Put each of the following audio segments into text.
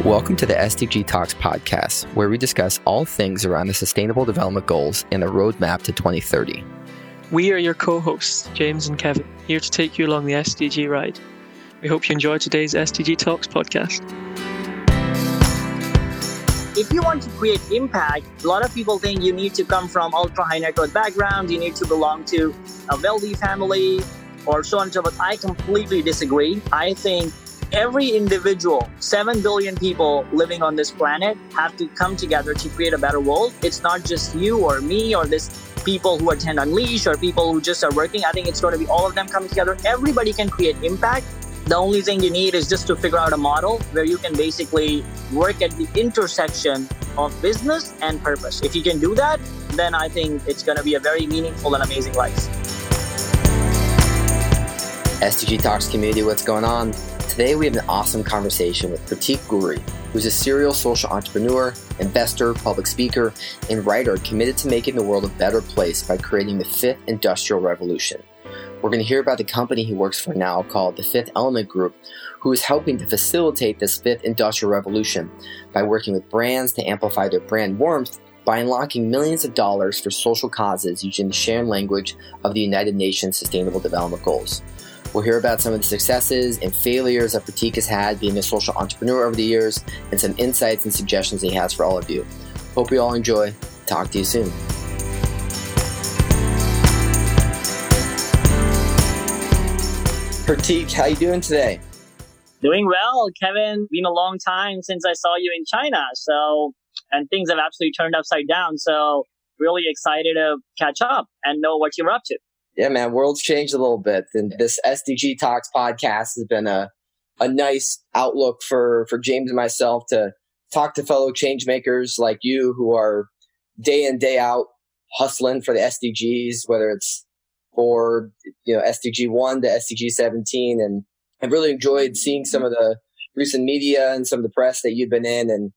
Welcome to the SDG Talks podcast, where we discuss all things around the Sustainable Development Goals and the roadmap to 2030. We are your co hosts, James and Kevin, here to take you along the SDG ride. We hope you enjoy today's SDG Talks podcast. If you want to create impact, a lot of people think you need to come from ultra high net worth background, you need to belong to a wealthy family, or so on and so forth. I completely disagree. I think every individual, 7 billion people living on this planet, have to come together to create a better world. It's not just you or me or this people who attend Unleash or people who just are working. I think it's going to be all of them coming together. Everybody can create impact. The only thing you need is just to figure out a model where you can basically work at the intersection of business and purpose. If you can do that, then I think it's going to be a very meaningful and amazing life. SDG Talks community, what's going on? Today, we have an awesome conversation with Pratik Gauri, who's a serial social entrepreneur, investor, public speaker, and writer committed to making the world a better place by creating the fifth industrial revolution. We're going to hear about the company he works for now called the Fifth Element Group, who is helping to facilitate this fifth industrial revolution by working with brands to amplify their brand warmth by unlocking millions of dollars for social causes using the shared language of the United Nations Sustainable Development Goals. We'll hear about some of the successes and failures that Pratik has had being a social entrepreneur over the years and some insights and suggestions he has for all of you. Hope you all enjoy. Talk to you soon. Pratik, how you doing today? Doing well, Kevin. Been a long time since I saw you in China. So, and things have absolutely turned upside down. So, really excited to catch up and know what you're up to yeah, man, world's changed a little bit, and this SDG Talks podcast has been a a nice outlook for for James and myself to talk to fellow change makers like you who are day in day out hustling for the SDGs, whether it's for you know SDG one to SDG seventeen, and I've really enjoyed seeing some of the recent media and some of the press that you've been in, and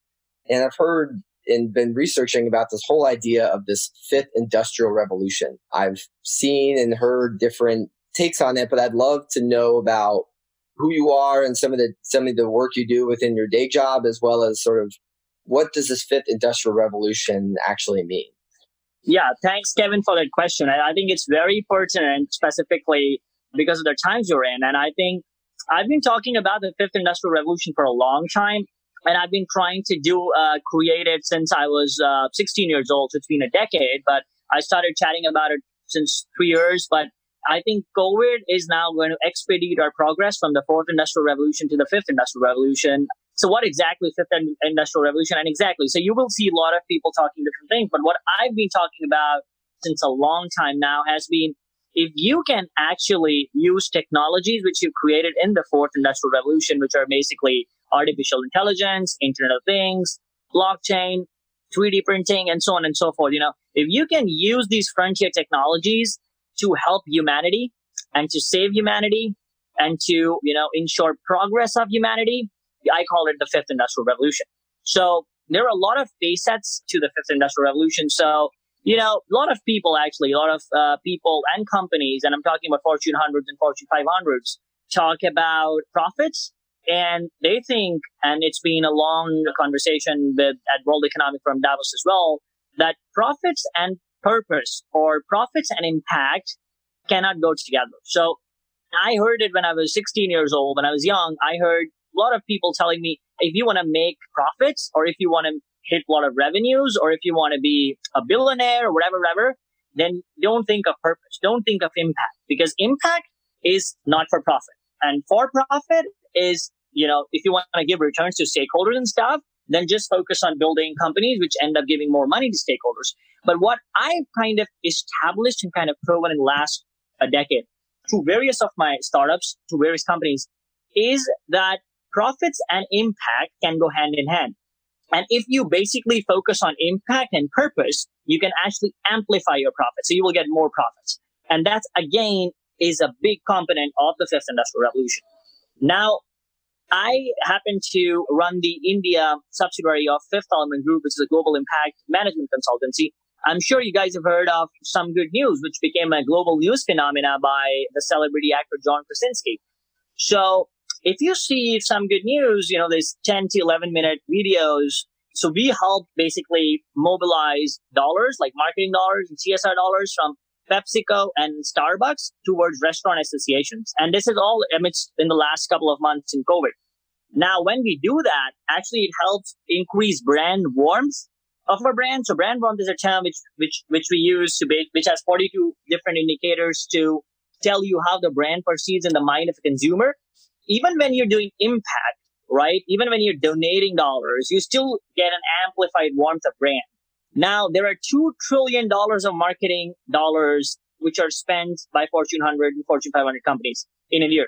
and I've heard and been researching about this whole idea of this fifth industrial revolution. I've seen and heard different takes on it, but I'd love to know about who you are and some of the some of the work you do within your day job, as well as sort of what does this fifth industrial revolution actually mean? Yeah, thanks, Kevin, for that question. I think it's very pertinent, specifically because of the times you're in. And I think I've been talking about the fifth industrial revolution for a long time and I've been trying to do uh, creative since I was uh, 16 years old. So it's been a decade, but I started chatting about it since three years. But I think COVID is now going to expedite our progress from the fourth industrial revolution to the fifth industrial revolution. So what exactly fifth industrial revolution? And exactly, so you will see a lot of people talking different things. But what I've been talking about since a long time now has been if you can actually use technologies which you created in the fourth industrial revolution, which are basically artificial intelligence, Internet of Things, blockchain, 3D printing, and so on and so forth. You know, if you can use these frontier technologies to help humanity and to save humanity and to, you know, ensure progress of humanity, I call it the fifth industrial revolution. So there are a lot of facets to the fifth industrial revolution. So, you know, a lot of people actually, a lot of uh, people and companies, and I'm talking about Fortune 100s and Fortune 500s, talk about profits and they think, and it's been a long conversation with at World Economic Forum Davos as well, that profits and purpose or profits and impact cannot go together. So I heard it when I was 16 years old. When I was young, I heard a lot of people telling me, if you want to make profits or if you want to hit a lot of revenues or if you want to be a billionaire or whatever, whatever, then don't think of purpose. Don't think of impact because impact is not for profit. And for profit is you know, if you want to give returns to stakeholders and stuff, then just focus on building companies which end up giving more money to stakeholders. But what I've kind of established and kind of proven in the last a decade through various of my startups, to various companies, is that profits and impact can go hand in hand. And if you basically focus on impact and purpose, you can actually amplify your profits. So you will get more profits. And that again is a big component of the fifth industrial revolution. Now, I happen to run the India subsidiary of Fifth Element Group, which is a global impact management consultancy. I'm sure you guys have heard of Some Good News, which became a global news phenomena by the celebrity actor John Krasinski. So if you see some good news, you know, there's 10 to 11 minute videos. So we help basically mobilize dollars, like marketing dollars and CSR dollars from PepsiCo and Starbucks towards restaurant associations. And this is all amidst in the last couple of months in COVID. Now, when we do that, actually it helps increase brand warmth of our brand. So brand warmth is a term which, which, which we use to be, which has 42 different indicators to tell you how the brand perceives in the mind of a consumer. Even when you're doing impact, right? Even when you're donating dollars, you still get an amplified warmth of brand. Now there are two trillion dollars of marketing dollars which are spent by Fortune 100 and Fortune 500 companies in a year.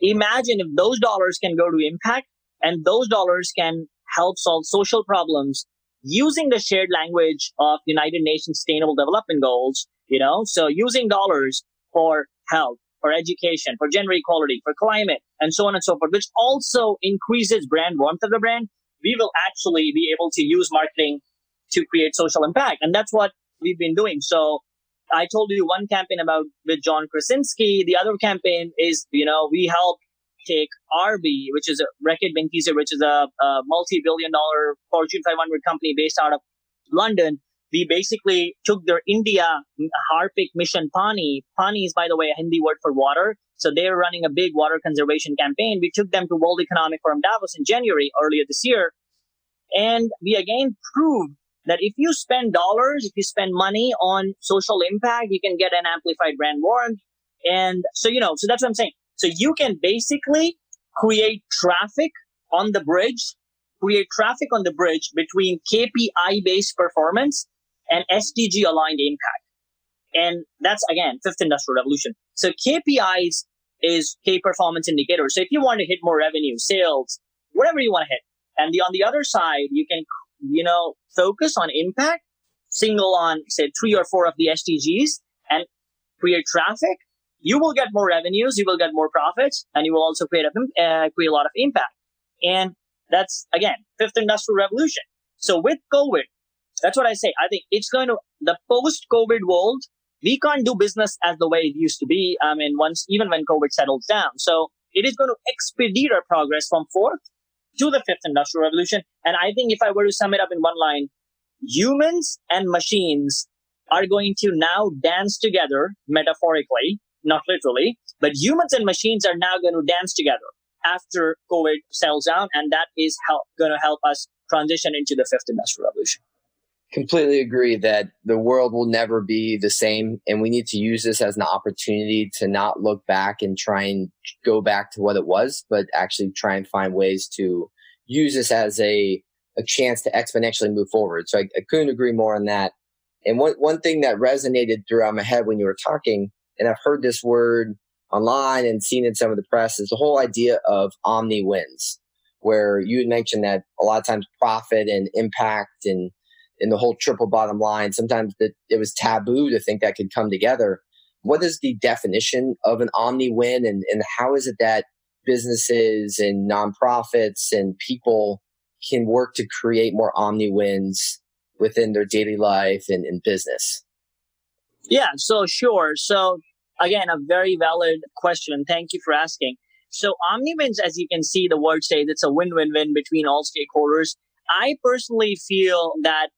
Imagine if those dollars can go to impact and those dollars can help solve social problems using the shared language of United Nations Sustainable Development Goals, you know, so using dollars for health, for education, for gender equality, for climate, and so on and so forth, which also increases brand warmth of the brand, we will actually be able to use marketing to create social impact. And that's what we've been doing. So I told you one campaign about with John Krasinski. The other campaign is, you know, we help take RB, which is a Reckitt Benckiser, which is a, a multi-billion dollar Fortune 500 company based out of London. We basically took their India Harpic mission Pani. Pani is, by the way, a Hindi word for water. So they're running a big water conservation campaign. We took them to World Economic Forum Davos in January earlier this year. And we again proved that if you spend dollars, if you spend money on social impact, you can get an amplified brand warmth. And so, you know, so that's what I'm saying. So you can basically create traffic on the bridge, create traffic on the bridge between KPI based performance and SDG aligned impact. And that's again, fifth industrial revolution. So KPIs is key performance indicators. So if you want to hit more revenue, sales, whatever you want to hit. And the, on the other side, you can, you know, focus on impact, single on, say, three or four of the SDGs and create traffic you will get more revenues, you will get more profits, and you will also create a, uh, create a lot of impact. And that's again, fifth industrial revolution. So with COVID, that's what I say. I think it's going to, the post COVID world, we can't do business as the way it used to be. I mean, once, even when COVID settles down. So it is going to expedite our progress from fourth to the fifth industrial revolution. And I think if I were to sum it up in one line, humans and machines are going to now dance together metaphorically not literally, but humans and machines are now going to dance together after COVID settles down, and that is going to help us transition into the fifth industrial revolution. Completely agree that the world will never be the same, and we need to use this as an opportunity to not look back and try and go back to what it was, but actually try and find ways to use this as a a chance to exponentially move forward. So I, I couldn't agree more on that. And one one thing that resonated throughout my head when you were talking and I've heard this word online and seen in some of the press is the whole idea of omni wins, where you mentioned that a lot of times profit and impact and in the whole triple bottom line, sometimes that it was taboo to think that could come together. What is the definition of an omni win and, and how is it that businesses and nonprofits and people can work to create more omni wins within their daily life and, and business? Yeah, so sure. So again, a very valid question. Thank you for asking. So omni wins, as you can see, the word says it's a win-win-win between all stakeholders. I personally feel that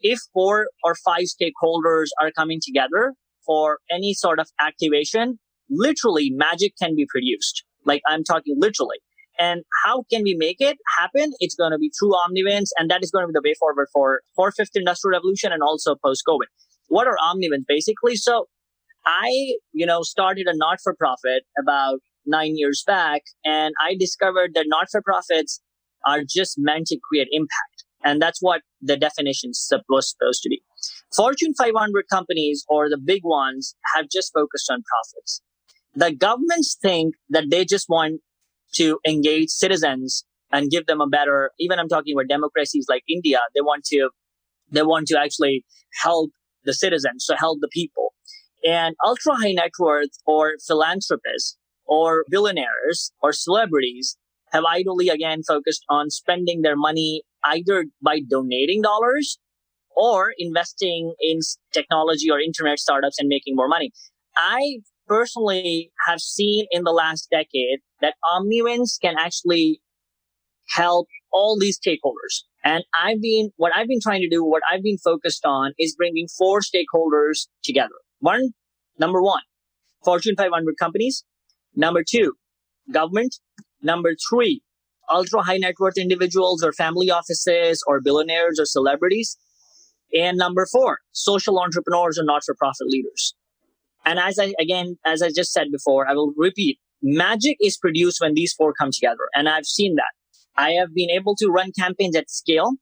if four or five stakeholders are coming together for any sort of activation, literally magic can be produced. Like I'm talking literally. And how can we make it happen? It's going to be through OmniWins, and that is going to be the way forward for, for fifth industrial revolution and also post-COVID what are OmniWins basically? So I, you know, started a not for profit about nine years back and I discovered that not for profits are just meant to create impact. And that's what the definition was supposed to be. Fortune 500 companies or the big ones have just focused on profits. The governments think that they just want to engage citizens and give them a better, even I'm talking about democracies like India, they want to, they want to actually help the citizens, to help the people. And ultra high net worth or philanthropists or billionaires or celebrities have idly again focused on spending their money either by donating dollars or investing in technology or internet startups and making more money. I personally have seen in the last decade that OmniWins can actually help all these stakeholders. And I've been, what I've been trying to do, what I've been focused on is bringing four stakeholders together. One, number one, Fortune 500 companies. Number two, government. Number three, ultra high net worth individuals or family offices or billionaires or celebrities. And number four, social entrepreneurs or not for profit leaders. And as I, again, as I just said before, I will repeat, magic is produced when these four come together. And I've seen that. I have been able to run campaigns at scale.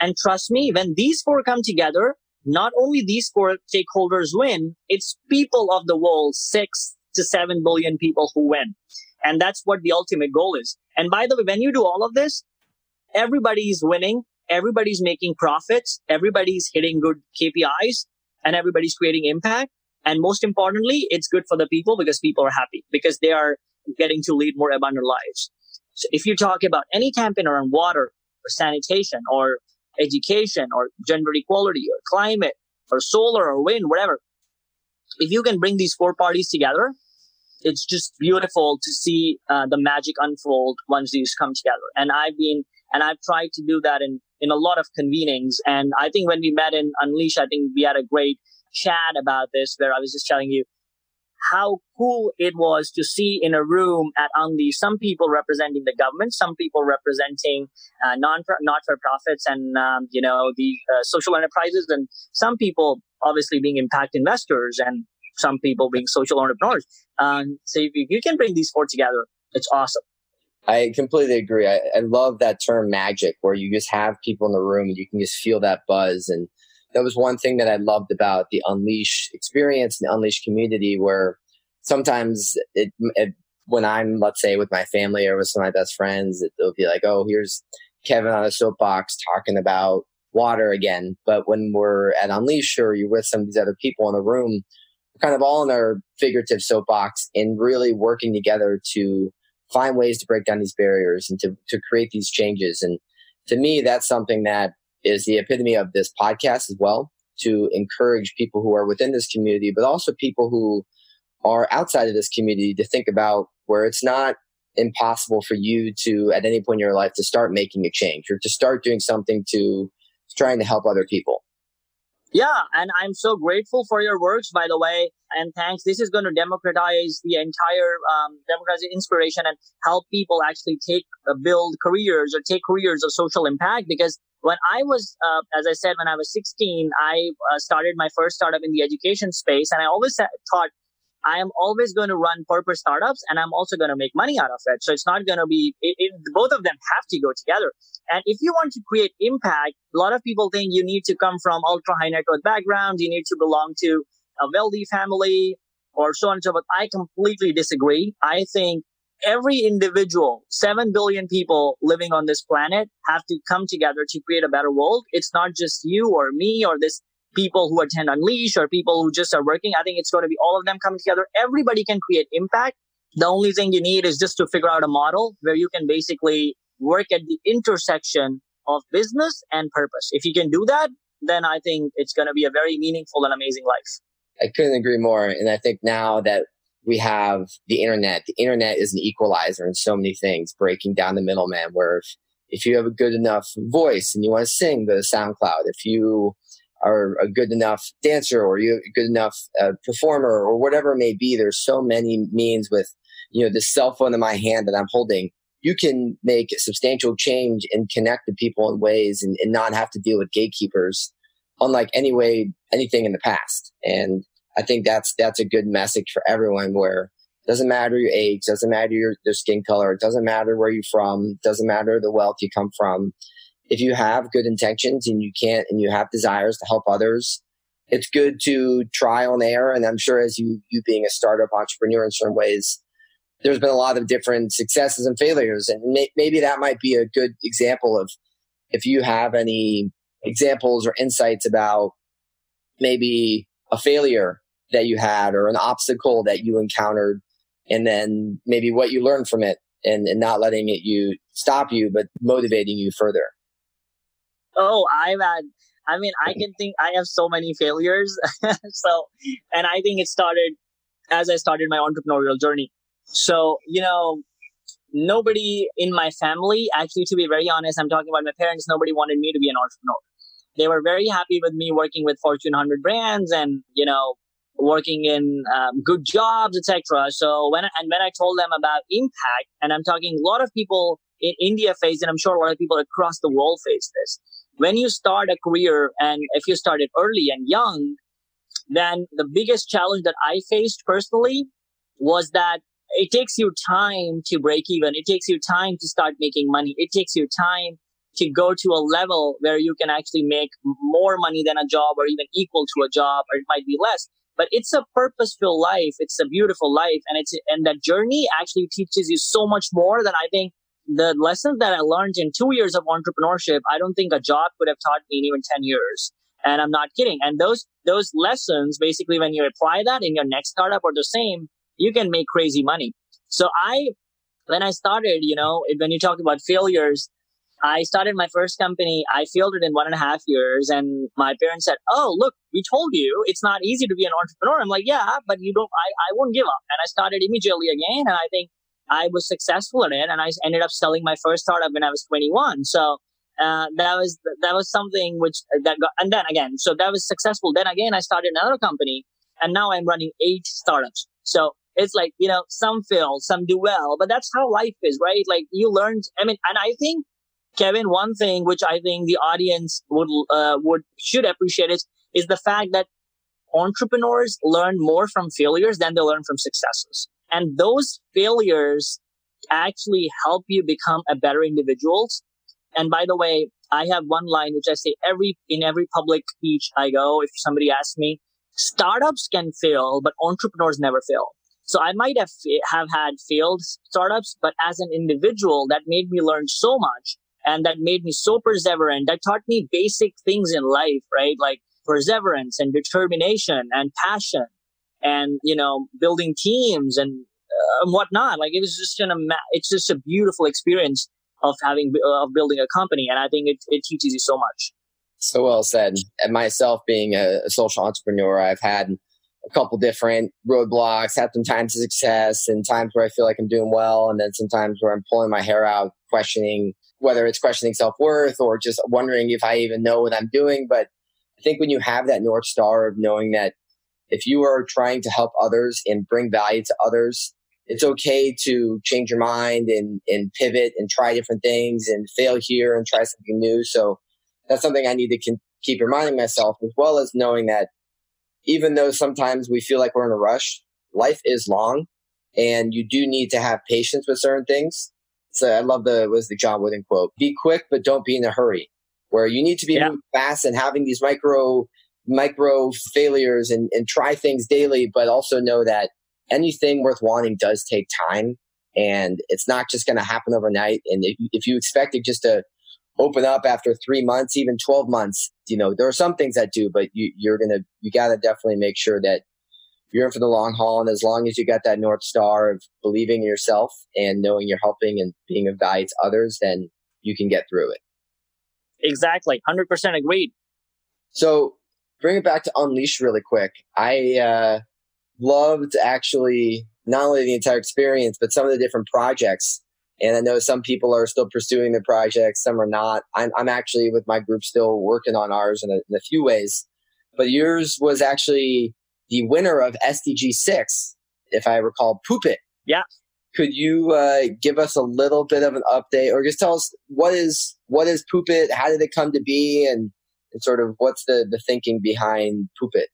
And trust me, when these four come together, not only these four stakeholders win, it's people of the world, six to seven billion people who win. And that's what the ultimate goal is. And by the way, when you do all of this, everybody's winning. Everybody's making profits. Everybody's hitting good KPIs and everybody's creating impact. And most importantly, it's good for the people because people are happy because they are getting to lead more abundant lives. So if you talk about any campaign around water or sanitation or education or gender equality or climate or solar or wind, whatever, if you can bring these four parties together, it's just beautiful to see uh, the magic unfold once these come together. And I've been, and I've tried to do that in, in a lot of convenings. And I think when we met in Unleash, I think we had a great chat about this where I was just telling you how cool it was to see in a room at Unleash some people representing the government, some people representing uh, non not for profits and um, you know the uh, social enterprises, and some people obviously being impact investors and some people being social entrepreneurs. Um, so if you can bring these four together, it's awesome. I completely agree. I, I, love that term magic, where you just have people in the room and you can just feel that buzz. And that was one thing that I loved about the Unleash experience and the Unleash community, where sometimes it, it when I'm, let's say, with my family or with some of my best friends, it, will be like, oh, here's Kevin on a soapbox talking about water again. But when we're at Unleash or you're with some of these other people in the room, kind of all in our figurative soapbox and really working together to find ways to break down these barriers and to, to create these changes. And to me, that's something that is the epitome of this podcast as well to encourage people who are within this community, but also people who are outside of this community to think about where it's not impossible for you to, at any point in your life, to start making a change or to start doing something to trying to help other people. Yeah, and I'm so grateful for your works, by the way. And thanks. This is going to democratize the entire um, democratize inspiration and help people actually take uh, build careers or take careers of social impact. Because when I was, uh, as I said, when I was 16, I uh, started my first startup in the education space, and I always thought I am always going to run purpose startups and I'm also going to make money out of it. So it's not going to be, it, it, both of them have to go together. And if you want to create impact, a lot of people think you need to come from ultra high net worth backgrounds. You need to belong to a wealthy family or so on and so forth. I completely disagree. I think every individual, 7 billion people living on this planet have to come together to create a better world. It's not just you or me or this people who attend Unleash or people who just are working. I think it's going to be all of them coming together. Everybody can create impact. The only thing you need is just to figure out a model where you can basically work at the intersection of business and purpose. If you can do that, then I think it's going to be a very meaningful and amazing life. I couldn't agree more. And I think now that we have the internet, the internet is an equalizer in so many things, breaking down the middleman. Where if, if you have a good enough voice and you want to sing, go to SoundCloud. If you are a good enough dancer or you a good enough uh, performer or whatever it may be. There's so many means with, you know, the cell phone in my hand that I'm holding. You can make substantial change and connect to people in ways and, and not have to deal with gatekeepers, unlike any way, anything in the past. And I think that's, that's a good message for everyone where doesn't matter your age, doesn't matter your, your skin color, it doesn't matter where you're from, doesn't matter the wealth you come from if you have good intentions and you can't and you have desires to help others, it's good to trial and error. And I'm sure as you you being a startup entrepreneur in certain ways, there's been a lot of different successes and failures, and may, maybe that might be a good example of if you have any examples or insights about maybe a failure that you had or an obstacle that you encountered and then maybe what you learned from it and, and not letting it you stop you but motivating you further oh, I've had, I mean, I can think I have so many failures. so, and I think it started as I started my entrepreneurial journey. So, you know, nobody in my family, actually, to be very honest, I'm talking about my parents, nobody wanted me to be an entrepreneur. They were very happy with me working with Fortune 100 brands and, you know, working in um, good jobs, etc. So when and when I told them about impact, and I'm talking a lot of people in India face, and I'm sure a lot of people across the world face this. When you start a career, and if you started early and young, then the biggest challenge that I faced personally was that it takes you time to break even. It takes you time to start making money. It takes you time to go to a level where you can actually make more money than a job or even equal to a job, or it might be less. But it's a purposeful life. It's a beautiful life. And it's, and that journey actually teaches you so much more than I think the lessons that I learned in two years of entrepreneurship, I don't think a job could have taught me in even 10 years. And I'm not kidding. And those, those lessons, basically, when you apply that in your next startup or the same, you can make crazy money. So I, when I started, you know, when you talk about failures, I started my first company. I failed it in one and a half years. And my parents said, Oh, look, we told you it's not easy to be an entrepreneur. I'm like, yeah, but you don't, I, I won't give up. And I started immediately again. And I think I was successful in it. And I ended up selling my first startup when I was 21. So, uh, that was, that was something which that got, and then again, so that was successful. Then again, I started another company and now I'm running eight startups. So it's like, you know, some fail, some do well, but that's how life is, right? Like you learned, I mean, and I think, Kevin, one thing which I think the audience would, uh, would, should appreciate is, is the fact that entrepreneurs learn more from failures than they learn from successes. And those failures actually help you become a better individual. And by the way, I have one line which I say every in every public speech I go. If somebody asks me, startups can fail, but entrepreneurs never fail. So I might have have had failed startups, but as an individual, that made me learn so much, and that made me so perseverant. That taught me basic things in life, right? Like perseverance and determination and passion, and you know, building teams and, uh, and whatnot. Like it was just an it's just a beautiful experience of having of building a company, and I think it it teaches you so much. So well said. And myself being a, a social entrepreneur, I've had a couple different roadblocks, had some times of success and times where I feel like I'm doing well, and then sometimes where I'm pulling my hair out, questioning whether it's questioning self worth or just wondering if I even know what I'm doing. But I think when you have that North Star of knowing that if you are trying to help others and bring value to others, it's okay to change your mind and, and pivot and try different things and fail here and try something new. So that's something I need to keep reminding myself, as well as knowing that even though sometimes we feel like we're in a rush, life is long and you do need to have patience with certain things. So I love the, was the John Wooden quote, be quick, but don't be in a hurry where you need to be yeah. fast and having these micro, micro failures and, and try things daily, but also know that anything worth wanting does take time and it's not just going to happen overnight. And if, if you expect it just to open up after three months, even 12 months, you know, there are some things that do, but you, you're going to, you got to definitely make sure that you're in for the long haul. And as long as you got that North Star of believing in yourself and knowing you're helping and being of value to others, then you can get through it. Exactly. 100% agreed. So bring it back to Unleash really quick. I, uh, loved actually not only the entire experience, but some of the different projects and I know some people are still pursuing the project, some are not. I'm, I'm actually with my group still working on ours in a, in a few ways. But yours was actually the winner of SDG 6, if I recall, Poop It. Yeah. Could you uh, give us a little bit of an update or just tell us what is what is Poop It? How did it come to be? And, and sort of what's the, the thinking behind Poop It?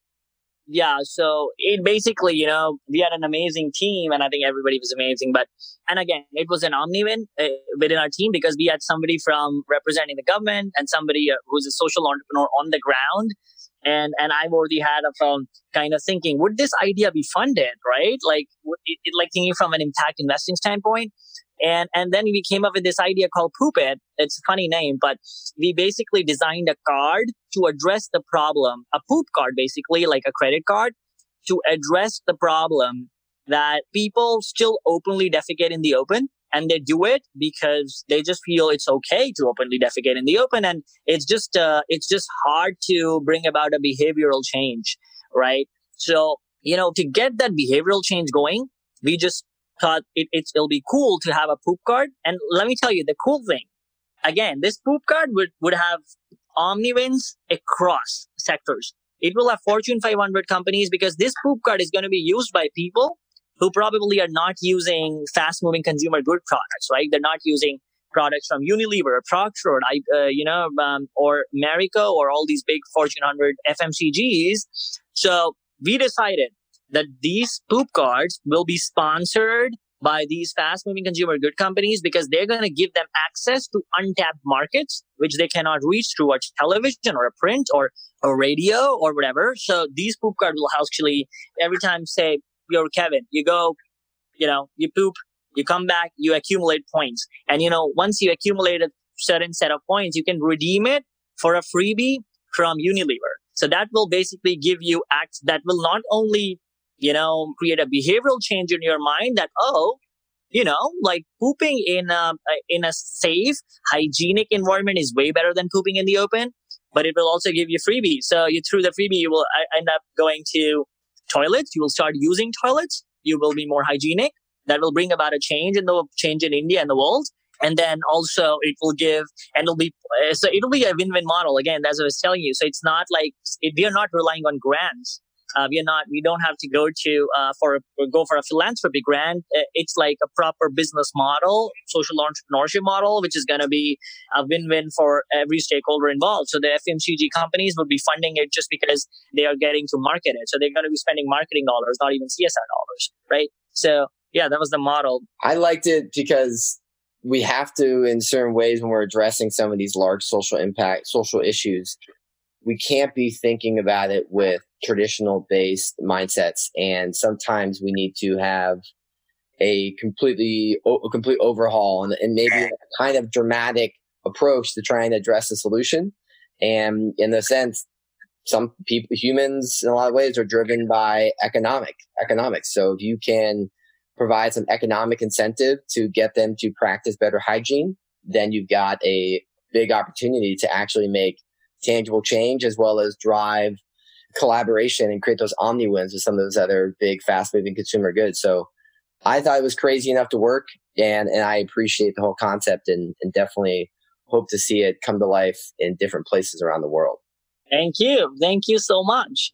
yeah so it basically you know we had an amazing team and i think everybody was amazing but and again it was an omni win uh, within our team because we had somebody from representing the government and somebody uh, who's a social entrepreneur on the ground and and i've already had a um, kind of thinking would this idea be funded right like it, like thinking from an impact investing standpoint and, and then we came up with this idea called Poop It. It's a funny name, but we basically designed a card to address the problem, a poop card, basically like a credit card to address the problem that people still openly defecate in the open and they do it because they just feel it's okay to openly defecate in the open and it's just uh, it's just hard to bring about a behavioral change right so you know, to get that behavioral change going, we just thought it, it's, it'll be cool to have a poop card. And let me tell you, the cool thing, again, this poop card would, would have omni wins across sectors. It will have Fortune 500 companies because this poop card is going to be used by people who probably are not using fast moving consumer good products, right? They're not using products from Unilever, or Procter, or, uh, you know, um, or Marico or all these big Fortune 100 FMCGs. So we decided that these poop cards will be sponsored by these fast moving consumer good companies because they're going to give them access to untapped markets, which they cannot reach through a television or a print or a radio or whatever. So these poop cards will actually every time say, you're Kevin, you go, you know, you poop, you come back, you accumulate points. And, you know, once you accumulate a certain set of points, you can redeem it for a freebie from Unilever. So that will basically give you acts that will not only, you know, create a behavioral change in your mind that, oh, you know, like pooping in a, in a safe, hygienic environment is way better than pooping in the open, but it will also give you freebie. So you through the freebie, you will end up going to toilets. You will start using toilets. You will be more hygienic. That will bring about a change in the change in India and the world. And then also it will give, and it'll be, uh, so it'll be a win-win model. Again, as I was telling you. So it's not like, it, we are not relying on grants. Uh, we are not, we don't have to go to, uh, for, go for a philanthropy grant. Uh, it's like a proper business model, social entrepreneurship model, which is going to be a win-win for every stakeholder involved. So the FMCG companies would be funding it just because they are getting to market it. So they're going to be spending marketing dollars, not even CSR dollars, right? So yeah, that was the model. I liked it because we have to, in certain ways, when we're addressing some of these large social impact, social issues, we can't be thinking about it with traditional based mindsets. And sometimes we need to have a completely, a complete overhaul and, and maybe a kind of dramatic approach to try and address the solution. And in the sense, some people, humans in a lot of ways are driven by economic, economics. So if you can provide some economic incentive to get them to practice better hygiene, then you've got a big opportunity to actually make tangible change as well as drive collaboration and create those omni wins with some of those other big fast moving consumer goods. So I thought it was crazy enough to work and, and I appreciate the whole concept and, and definitely hope to see it come to life in different places around the world. Thank you. Thank you so much.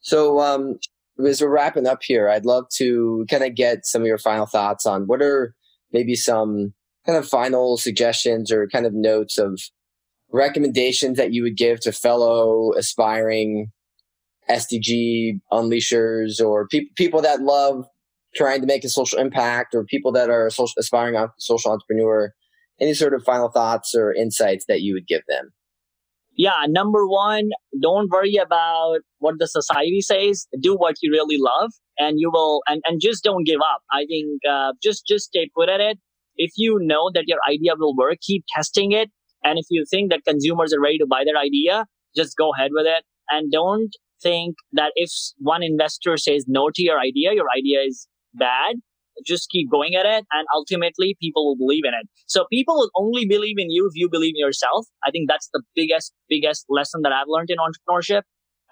So, um, as we're wrapping up here, I'd love to kind of get some of your final thoughts on what are maybe some kind of final suggestions or kind of notes of recommendations that you would give to fellow aspiring SDG unleashers or pe- people that love trying to make a social impact or people that are social, aspiring social entrepreneur? Any sort of final thoughts or insights that you would give them? yeah, number one, don't worry about what the society says. Do what you really love, and you will, and, and just don't give up. I think uh, just just stay put at it. If you know that your idea will work, keep testing it. And if you think that consumers are ready to buy that idea, just go ahead with it. And don't think that if one investor says no to your idea, your idea is bad just keep going at it and ultimately people will believe in it. So people will only believe in you if you believe in yourself. I think that's the biggest biggest lesson that i've learned in entrepreneurship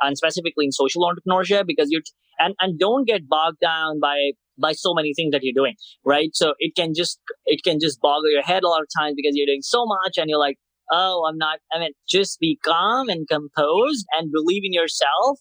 and specifically in social entrepreneurship because you're and and don't get bogged down by by so many things that you're doing right? So it can just it can just boggle your head a lot of times because you're doing so much and you're like oh i'm not i mean just be calm and composed and believe in yourself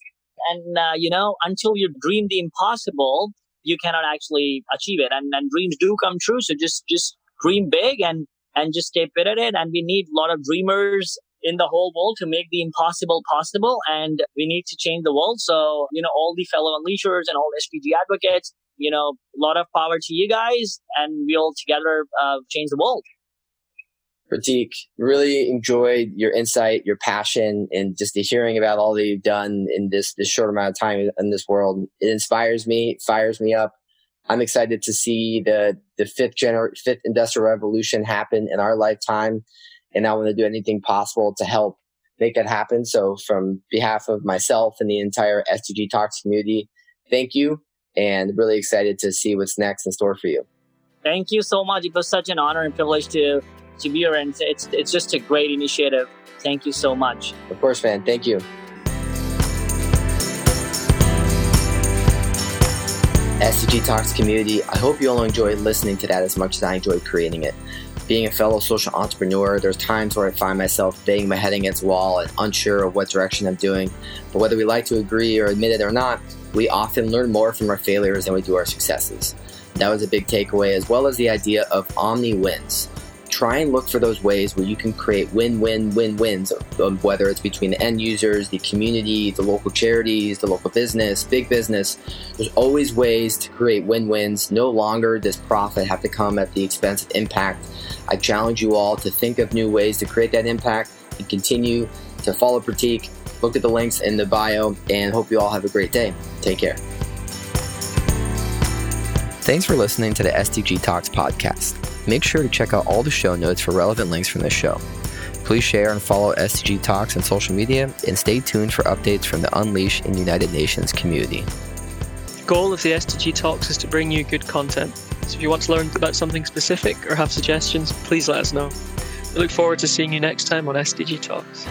and uh, you know until you dream the impossible you cannot actually achieve it. And, and dreams do come true. So just, just dream big and, and just stay fit at it. And we need a lot of dreamers in the whole world to make the impossible possible. And we need to change the world. So, you know, all the fellow unleashers and all SDG advocates, you know, a lot of power to you guys and we all together uh, change the world. Pratik, really enjoyed your insight, your passion, and just the hearing about all that you've done in this this short amount of time in this world. It inspires me, fires me up. I'm excited to see the the fifth gener- fifth industrial revolution happen in our lifetime, and I want to do anything possible to help make that happen. So, from behalf of myself and the entire SDG Talks community, thank you, and really excited to see what's next in store for you. Thank you so much. It was such an honor and privilege to to and it's it's just a great initiative. Thank you so much. Of course, man. Thank you. SDG Talks community, I hope you all enjoyed listening to that as much as I enjoyed creating it. Being a fellow social entrepreneur, there's times where I find myself banging my head against wall and unsure of what direction I'm doing. But whether we like to agree or admit it or not, we often learn more from our failures than we do our successes. That was a big takeaway, as well as the idea of omni wins try and look for those ways where you can create win-win-win-wins, um, whether it's between the end users, the community, the local charities, the local business, big business. There's always ways to create win-wins. No longer does profit have to come at the expense of impact. I challenge you all to think of new ways to create that impact and continue to follow Pratik. Look at the links in the bio and hope you all have a great day. Take care. Thanks for listening to the SDG Talks podcast. Make sure to check out all the show notes for relevant links from this show. Please share and follow SDG Talks on social media and stay tuned for updates from the Unleash and United Nations community. The goal of the SDG Talks is to bring you good content. So if you want to learn about something specific or have suggestions, please let us know. We look forward to seeing you next time on SDG Talks.